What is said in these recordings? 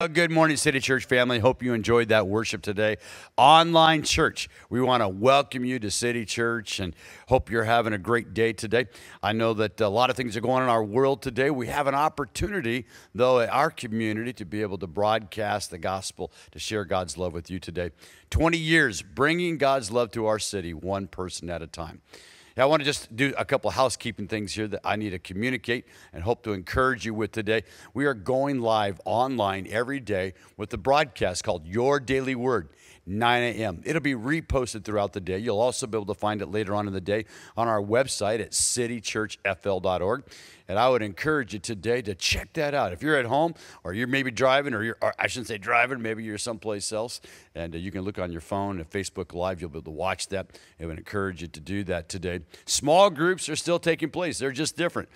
Uh, good morning, City Church family. Hope you enjoyed that worship today. Online church, we want to welcome you to City Church and hope you're having a great day today. I know that a lot of things are going on in our world today. We have an opportunity, though, in our community to be able to broadcast the gospel, to share God's love with you today. 20 years bringing God's love to our city, one person at a time. I want to just do a couple housekeeping things here that I need to communicate and hope to encourage you with today. We are going live online every day with the broadcast called Your Daily Word. 9 a.m. It'll be reposted throughout the day. You'll also be able to find it later on in the day on our website at citychurchfl.org. And I would encourage you today to check that out. If you're at home or you're maybe driving, or, you're, or I shouldn't say driving, maybe you're someplace else, and uh, you can look on your phone at Facebook Live. You'll be able to watch that. I would encourage you to do that today. Small groups are still taking place, they're just different.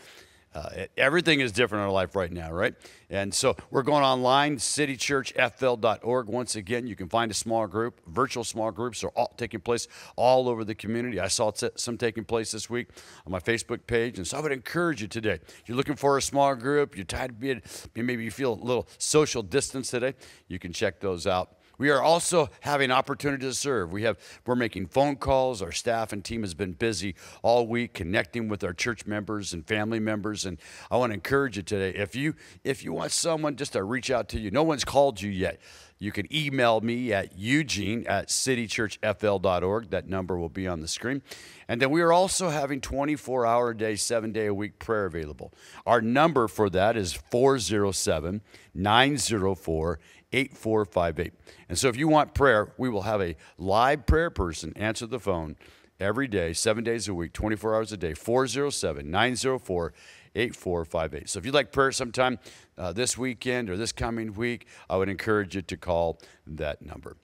Uh, everything is different in our life right now, right? And so we're going online, citychurchfl.org. Once again, you can find a small group. Virtual small groups are all taking place all over the community. I saw some taking place this week on my Facebook page. And so I would encourage you today. If you're looking for a small group, you're tired of being, maybe you feel a little social distance today, you can check those out. We are also having opportunity to serve. We have we're making phone calls. Our staff and team has been busy all week connecting with our church members and family members. And I want to encourage you today. If you if you want someone just to reach out to you, no one's called you yet. You can email me at eugene at citychurchfl.org. That number will be on the screen. And then we are also having 24 hour a day, seven day a week prayer available. Our number for that is 407 904 8458. And so if you want prayer, we will have a live prayer person answer the phone every day, seven days a week, 24 hours a day, 407 904 8458. So if you'd like prayer sometime uh, this weekend or this coming week, I would encourage you to call that number.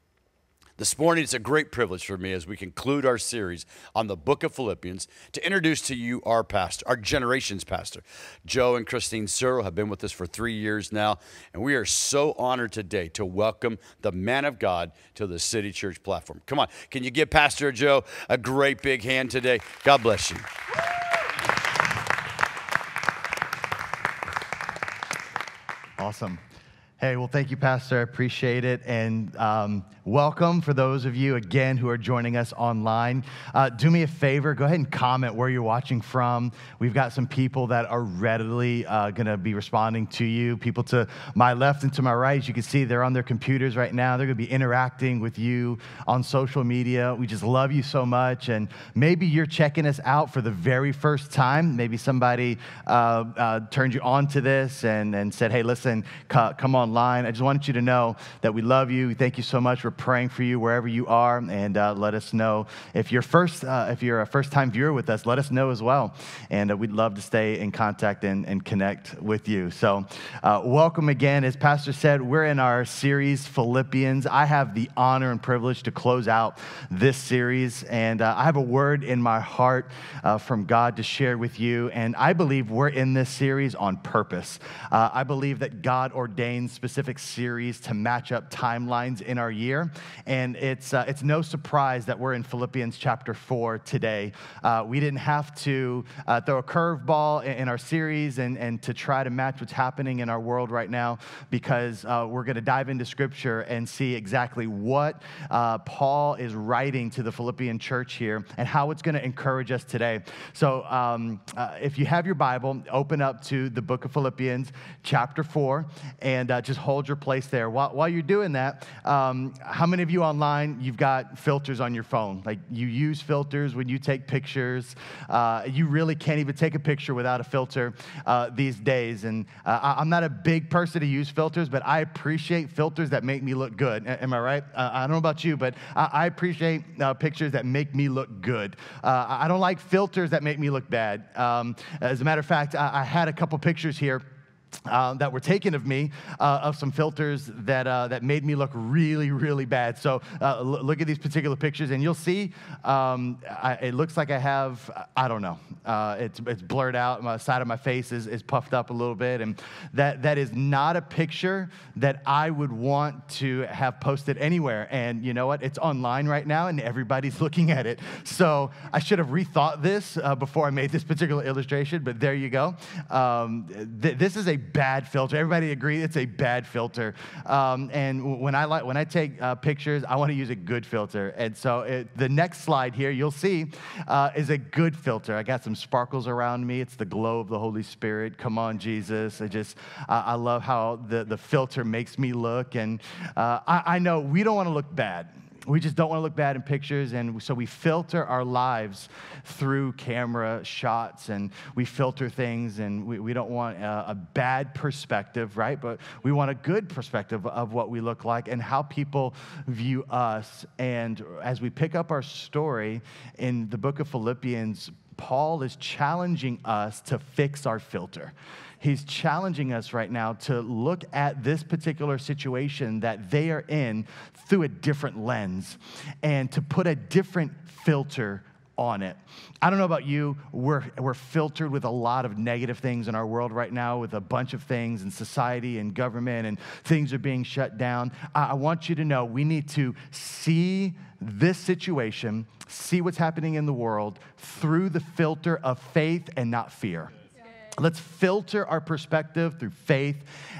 This morning, it's a great privilege for me as we conclude our series on the book of Philippians to introduce to you our pastor, our generation's pastor. Joe and Christine Searle have been with us for three years now, and we are so honored today to welcome the man of God to the City Church platform. Come on, can you give Pastor Joe a great big hand today? God bless you. Awesome. Hey, well, thank you, Pastor. I appreciate it. And um, welcome for those of you, again, who are joining us online. Uh, do me a favor, go ahead and comment where you're watching from. We've got some people that are readily uh, going to be responding to you. People to my left and to my right, you can see, they're on their computers right now. They're going to be interacting with you on social media. We just love you so much. And maybe you're checking us out for the very first time. Maybe somebody uh, uh turned you on to this and, and said, hey, listen, come on online. I just wanted you to know that we love you. We Thank you so much. We're praying for you wherever you are, and uh, let us know if you're first uh, if you're a first time viewer with us. Let us know as well, and uh, we'd love to stay in contact and, and connect with you. So, uh, welcome again. As Pastor said, we're in our series Philippians. I have the honor and privilege to close out this series, and uh, I have a word in my heart uh, from God to share with you. And I believe we're in this series on purpose. I believe that God ordains specific series to match up timelines in our year. And it's, uh, it's no surprise that we're in Philippians chapter 4 today. Uh, we didn't have to uh, throw a curveball in, in, our series and, and to try to match what's happening in our world right now because uh, we're going to dive into scripture and see exactly what uh, Paul is writing to the Philippian church here and how it's going to encourage us today. So um, uh, if you have your Bible, open up to the book of Philippians, chapter 4, and just hold your place there. While, while you're doing that, um, how many of you online, you've got filters on your phone? Like you use filters when you take pictures. Uh, you really can't even take a picture without a filter uh, these days. And uh, I'm not a big person to use filters, but I appreciate filters that make me look good. Am I right? Uh, I don't know about you, but I, appreciate uh, pictures that make me look good. Uh, I don't like filters that make me look bad. Um, as a matter of fact, I, I had a couple pictures here uh, that were taken of me uh, of some filters that, uh, that made me look really, really bad. So uh, l- look at these particular pictures, and you'll see um, I, it looks like I have, I don't know, uh, it's, it's blurred out. My side of my face is, is puffed up a little bit, and that, that is not a picture that I would want to have posted anywhere. And you know what? It's online right now, and everybody's looking at it. So I should have rethought this before I made this particular illustration, but there you go. Um, th- this is a bad filter. Everybody agree it's a bad filter. Um, and when I like when I take uh, pictures, I want to use a good filter. And so it, the next slide here, you'll see, uh, is a good filter. I got some sparkles around me. It's the glow of the Holy Spirit. Come on, Jesus. I just uh, I love how the the filter makes me look. And uh, I, I know we don't want to look bad we just don't want to look bad in pictures and so we filter our lives through camera shots and we filter things and we, we don't want a, a, bad perspective right? But we want a good perspective of what we look like and how people view us. And as we pick up our story in the book of philippians paul is challenging us to fix our filter he's challenging us right now to look at this particular situation that they are in through a different lens and to put a different filter on it. I don't know about you, we're, we're filtered with a lot of negative things in our world right now, with a bunch of things in society and government, and things are being shut down. I, I want you to know we need to see this situation, see what's happening in the world through the filter of faith and not fear. Let's filter our perspective through faith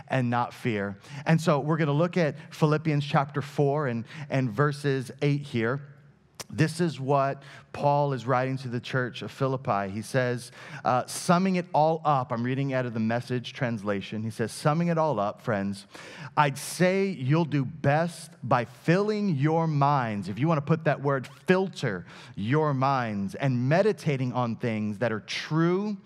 and not fear. And so we're going to look at Philippians chapter 4 and, and verses 8 here. This is what Paul is writing to the church of Philippi. He says, uh, summing it all up, I'm reading out of the message translation. He says, summing it all up, friends, I'd say you'll do best by filling your minds, if you want to put that word filter your minds, and meditating on things that are true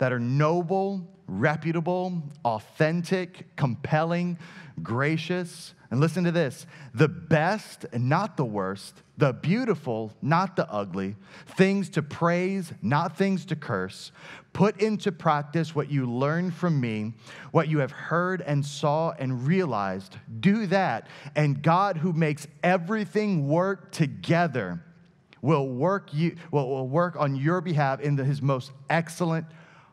that are noble, reputable, authentic, compelling, gracious. And listen to this the best, not the worst, the beautiful, not the ugly, things to praise, not things to curse. Put into practice what you learned from me, what you have heard and saw and realized. Do that, and God, who makes everything work together, will work, you, will, will work on your behalf in the, his most excellent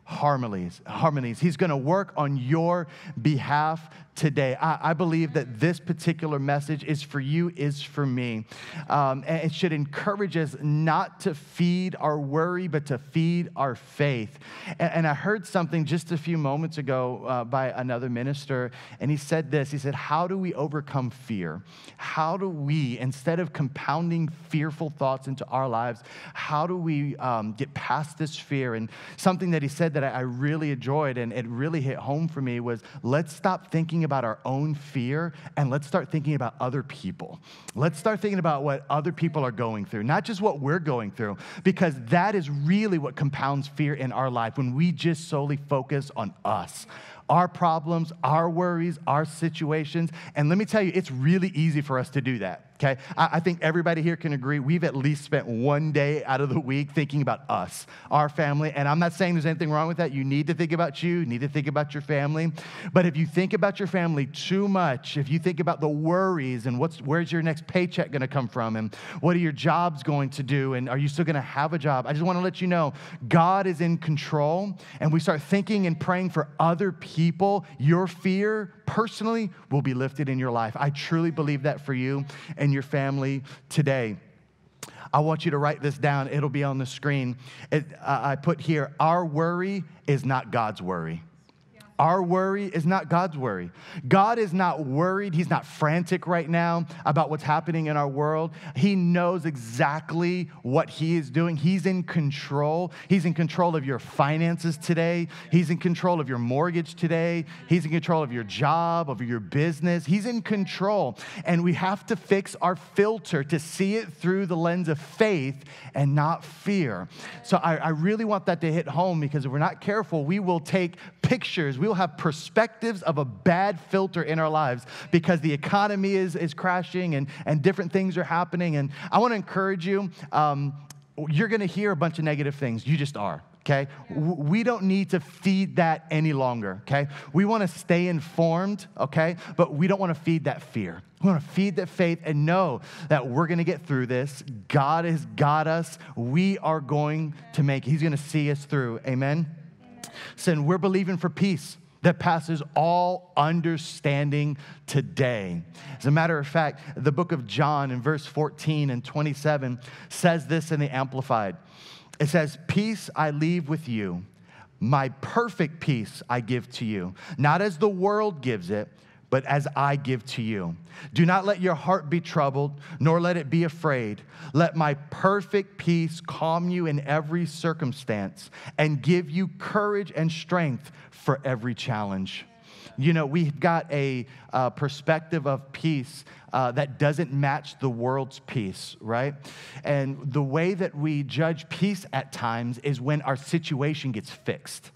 harmonies. harmonies. He's going to work on your behalf today. I, I, believe that this particular message is for you, is for me. Um, and it should encourage us not to feed our worry, but to feed our faith. And, and I heard something just a few moments ago uh, by another minister, and he said this He said, How do we overcome fear? How do we, instead of compounding fearful thoughts into our lives, how do we um, get past this fear? And something that he said that I, I really enjoyed and it really hit home for me was let's stop thinking about our own fear and let's start thinking about other people. Let's start thinking about what other people are going through, not just what we're going through, because that is really what compounds fear in our life when we just solely focus on us our problems, our worries, our situations. And let me tell you, it's really easy for us to do that okay? I, I, think everybody here can agree we've at least spent one day out of the week thinking about us, our family. And I'm not saying there's anything wrong with that. You need to think about you, you need to think about your family. But if you think about your family too much, if you think about the worries and what's, where's your next paycheck gonna come from, and what are your jobs going to do, and are you still gonna have a job? I just wanna let you know God is in control, and we start thinking and praying for other people, your fear personally will be lifted in your life. I truly believe that for you. And and your family today. I want you to write this down. It'll be on the screen. It, I put here, our worry is not God's worry. Our worry is not God's worry. God is not worried. He's not frantic right now about what's happening in our world. He knows exactly what He is doing. He's in control. He's in control of your finances today. He's in control of your mortgage today. He's in control of your job, of your business. He's in control. And we have to fix our filter to see it through the lens of faith and not fear. So I, I really want that to hit home because if we're not careful, we will take pictures. We we'll have perspectives of a bad filter in our lives because the economy is, is crashing and, and different things are happening. And I want to encourage you um, you're going to hear a bunch of negative things. You just are okay? We don't need to feed that any longer, okay? We want to stay informed, okay? But we don't want to feed that fear. We want to feed that faith and know that we're going to get through this. God has got us. We are going to make, He's going to see us through. Amen? Saying we're believing for peace that passes all understanding today. As a matter of fact, the book of John in verse 14 and 27 says this in the Amplified. It says, Peace I leave with you, My perfect peace I give to you, not as the world gives it, but as I give to you. Do not let your heart be troubled, nor let it be afraid. Let my perfect peace calm you in every circumstance and give you courage and strength for every challenge. You know, we've got a uh, perspective of peace uh, that doesn't match the world's peace, right? And the way that we judge peace at times is when our situation gets fixed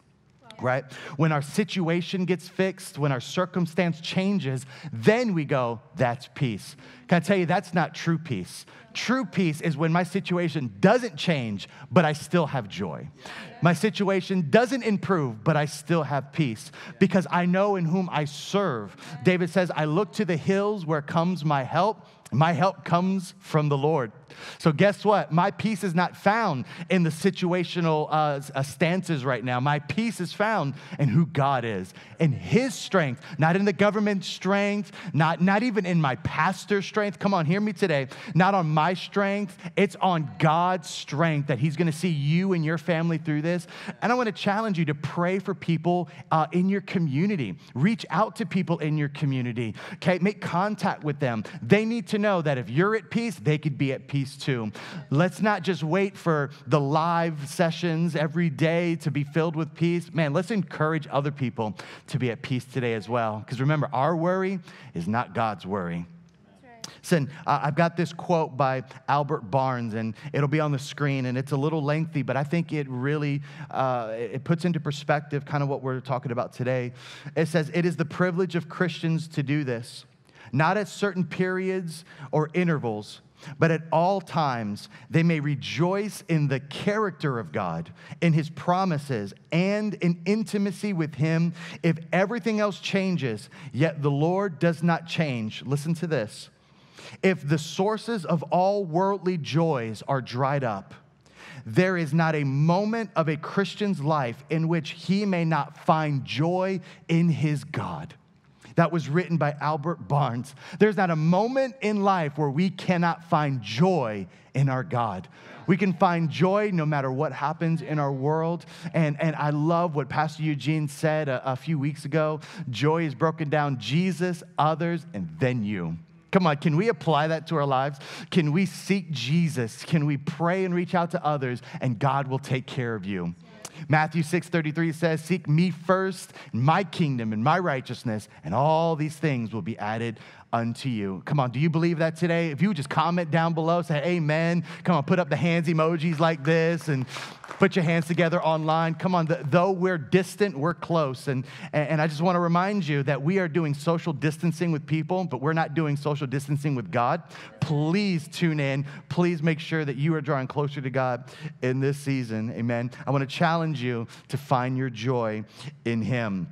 right? When our situation gets fixed, when our circumstance changes, then we go, that's peace. Can I tell you, that's not true peace. True peace is when my situation doesn't change, but I still have joy. My situation doesn't improve, but I still have peace because I know in whom I serve. David says, I look to the hills where comes my help. My help comes from the Lord. So, guess what? My peace is not found in the situational uh, uh, stances right now. My peace is found in who God is, in His strength, not in the government strength, not, not even in my pastor's strength. Come on, hear me today. Not on my strength, it's on God's strength that He's gonna see you and your family through this. And I wanna challenge you to pray for people uh, in your community. Reach out to people in your community, okay? Make contact with them. They need to know that if you're at peace, they could be at peace too. Let's not just wait for the live sessions every day to be filled with peace. Man, let's encourage other people to be at peace today as well. Because remember, our worry is not God's worry. Listen, I've got this quote by Albert Barnes, and it'll be on the screen, and it's a little lengthy, but I think it really uh, it puts into perspective kind of what we're talking about today. It says, "It is the privilege of Christians to do this, not at certain periods or intervals." But at all times, they may rejoice in the character of God, in his promises, and in intimacy with him. If everything else changes, yet the Lord does not change, listen to this. If the sources of all worldly joys are dried up, there is not a moment of a Christian's life in which he may not find joy in his God that was written by Albert Barnes. There's not a moment in life where we cannot find joy in our God. We can find joy no matter what happens in our world. And, and I love what Pastor Eugene said a, a few weeks ago joy is broken down Jesus, others, and then you. Come on, can we apply that to our lives? Can we seek Jesus? Can we pray and reach out to others, and God will take care of you? Matthew 6:33 says, "Seek me first, my kingdom and my righteousness, and all these things will be added unto you. Come on, do you believe that today? If you would just comment down below, say amen. Come on, put up the hands emojis like this and put your hands together online. Come on, though we're distant, we're close. And, and I just want to remind you that we are doing social distancing with people, but we're not doing social distancing with God. Please tune in. Please make sure that you are drawing closer to God in this season. Amen. I want to challenge you to find your joy in Him.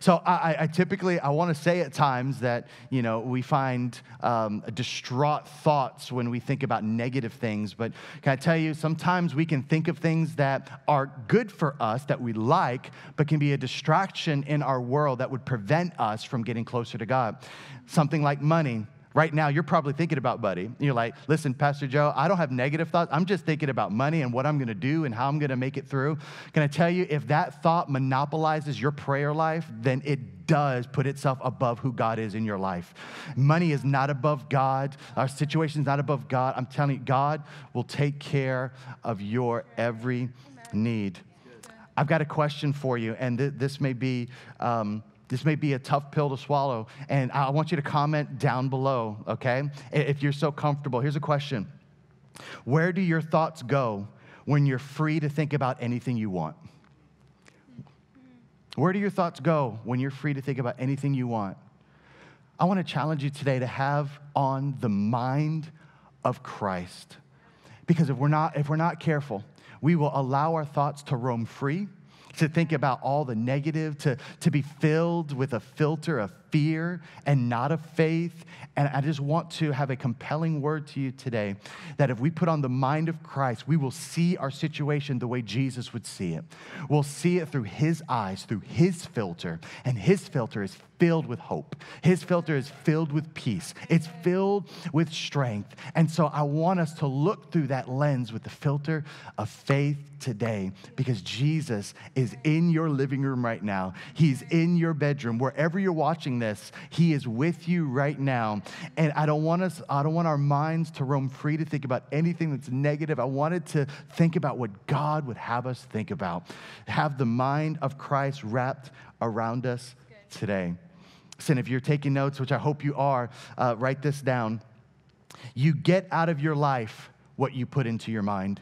So I, I, typically I want to say at times that you know we find um, distraught thoughts when we think about negative things. But can I tell you, sometimes we can think of things that are good for us that we like, but can be a distraction in our world that would prevent us from getting closer to God. Something like money. Right now, you're probably thinking about money. You're like, listen, Pastor Joe, I don't have negative thoughts. I'm just thinking about money and what I'm going to do and how I'm going to make it through. Can I tell you, if that thought monopolizes your prayer life, then it does put itself above who God is in your life. Money is not above God. Our situation is not above God. I'm telling you, God will take care of your every need. I've got a question for you, and th- this may be. Um, this may be a tough pill to swallow, and I want you to comment down below, okay? If you're so comfortable. Here's a question Where do your thoughts go when you're free to think about anything you want? Where do your thoughts go when you're free to think about anything you want? I want to challenge you today to have on the mind of Christ. Because if we're not, if we're not careful, we will allow our thoughts to roam free to think about all the negative, to, to be filled with a filter of fear and not of faith. And I just want to have a compelling word to you today that if we put on the mind of Christ, we will see our situation the way Jesus would see it. We'll see it through his eyes, through his filter. And his filter is filled with hope. His filter is filled with peace. It's filled with strength. And so I want us to look through that lens with the filter of faith today because Jesus is in your living room right now. He's in your bedroom. Wherever you're watching this, he is with you right now. And I don't want us I don't want our minds to roam free to think about anything that's negative. I wanted to think about what God would have us think about. Have the mind of Christ wrapped around us today. Listen, if you're taking notes, which I hope you are, uh, write this down. You get out of your life what you put into your mind.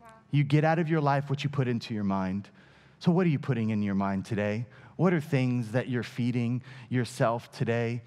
Wow. You get out of your life what you put into your mind. So, what are you putting in your mind today? What are things that you're feeding yourself today?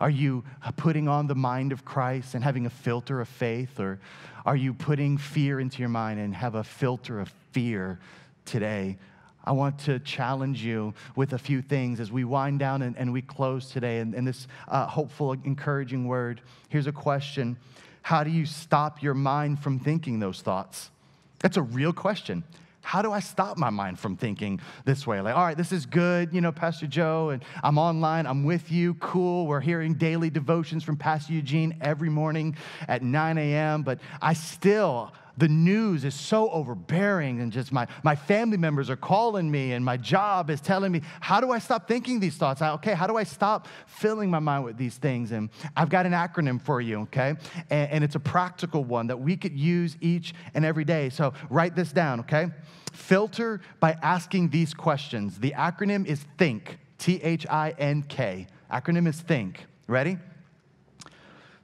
Are you putting on the mind of Christ and having a filter of faith? Or are you putting fear into your mind and have a filter of fear today? I want to challenge you with a few things as we wind down and, and we close today. And, and this uh, hopeful, encouraging word. Here's a question How do you stop your mind from thinking those thoughts? That's a real question. How do I stop my mind from thinking this way? Like, all right, this is good, you know, Pastor Joe, and I'm online, I'm with you, cool. We're hearing daily devotions from Pastor Eugene every morning at 9 a.m., but I still, the news is so overbearing and just my, my family members are calling me and my job is telling me how do i stop thinking these thoughts? I, okay how do i stop filling my mind with these things? And i've got an acronym for you okay? And, and it's a practical one that we could use each and every day. So write this down okay? Filter by asking these questions. The acronym is think t-h-i-n-k acronym is think. Ready?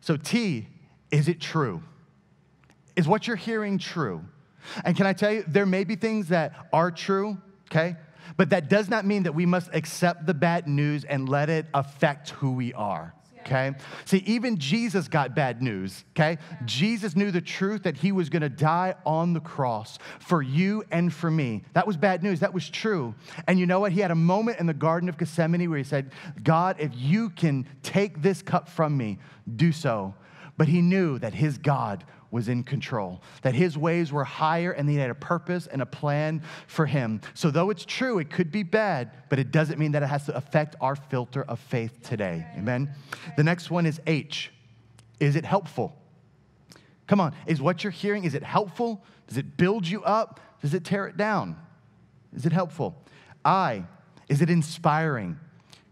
So t is it true is what you're hearing true? And can I tell you, there may be things that are true, okay? But that does not mean that we must accept the bad news and let it affect who we are. Okay? See, even Jesus got bad news, okay? Jesus knew the truth that he was gonna die on the cross for you and for me. That was bad news. That was true. And you know what? He had a moment in the Garden of Gethsemane where he said, God, if you can take this cup from me, do so. But he knew that his God was in control, that his ways were higher and he had a purpose and a plan for him. So, though it's true, it could be bad, but it doesn't mean that it has to affect our filter of faith today. Amen? The next one is H. Is it helpful? Come on, is what you're hearing, is it helpful? Does it build you up? Does it tear it down? Is it helpful? I, is it inspiring?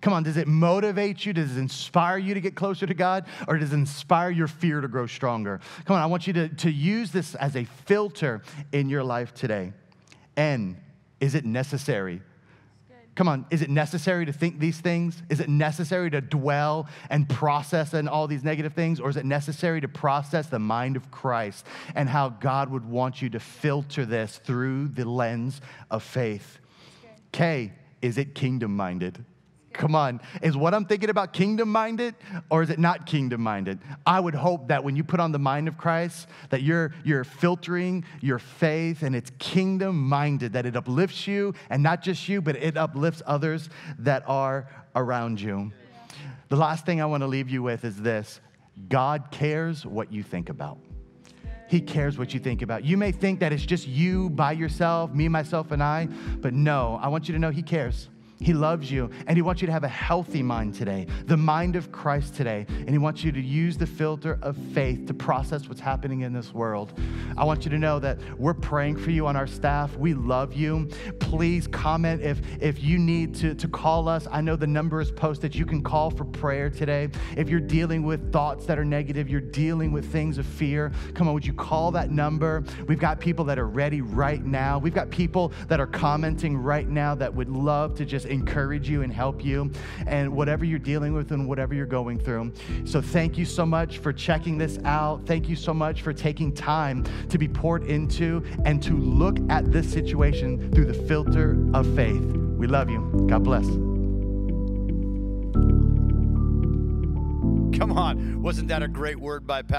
Come on, does it motivate you? Does it inspire you to get closer to God? Or does it inspire your fear to grow stronger? Come on, I want you to, to use this as a filter in your life today. And is it necessary? Come on, is it necessary to think these things? Is it necessary to dwell and process and all these negative things? Or is it necessary to process the mind of Christ and how God would want you to filter this through the lens of faith? K, is it kingdom minded? Come on. Is what I'm thinking about kingdom minded or is it not kingdom minded? I would hope that when you put on the mind of Christ, that you're, you're filtering your faith and it's kingdom minded, that it uplifts you and not just you, but it uplifts others that are around you. The last thing I want to leave you with is this God cares what you think about. He cares what you think about. You may think that it's just you by yourself, me, myself, and I, but no, I want you to know He cares. He loves you and He wants you to have a healthy mind today, the mind of Christ today. And He wants you to use the filter of faith to process what's happening in this world. I want you to know that we're praying for you on our staff. We love you. Please comment if, if you need to, to call us. I know the number is posted. You can call for prayer today. If you're dealing with thoughts that are negative, you're dealing with things of fear, come on, would you call that number? We've got people that are ready right now. We've got people that are commenting right now that would love to just encourage you and help you and whatever you're dealing with and whatever you're going through. So thank you so much for checking this out. Thank you so much for taking time to be poured into and to look at this situation through the filter of faith. We love you. God bless. Come on. Wasn't that a great word by Pastor?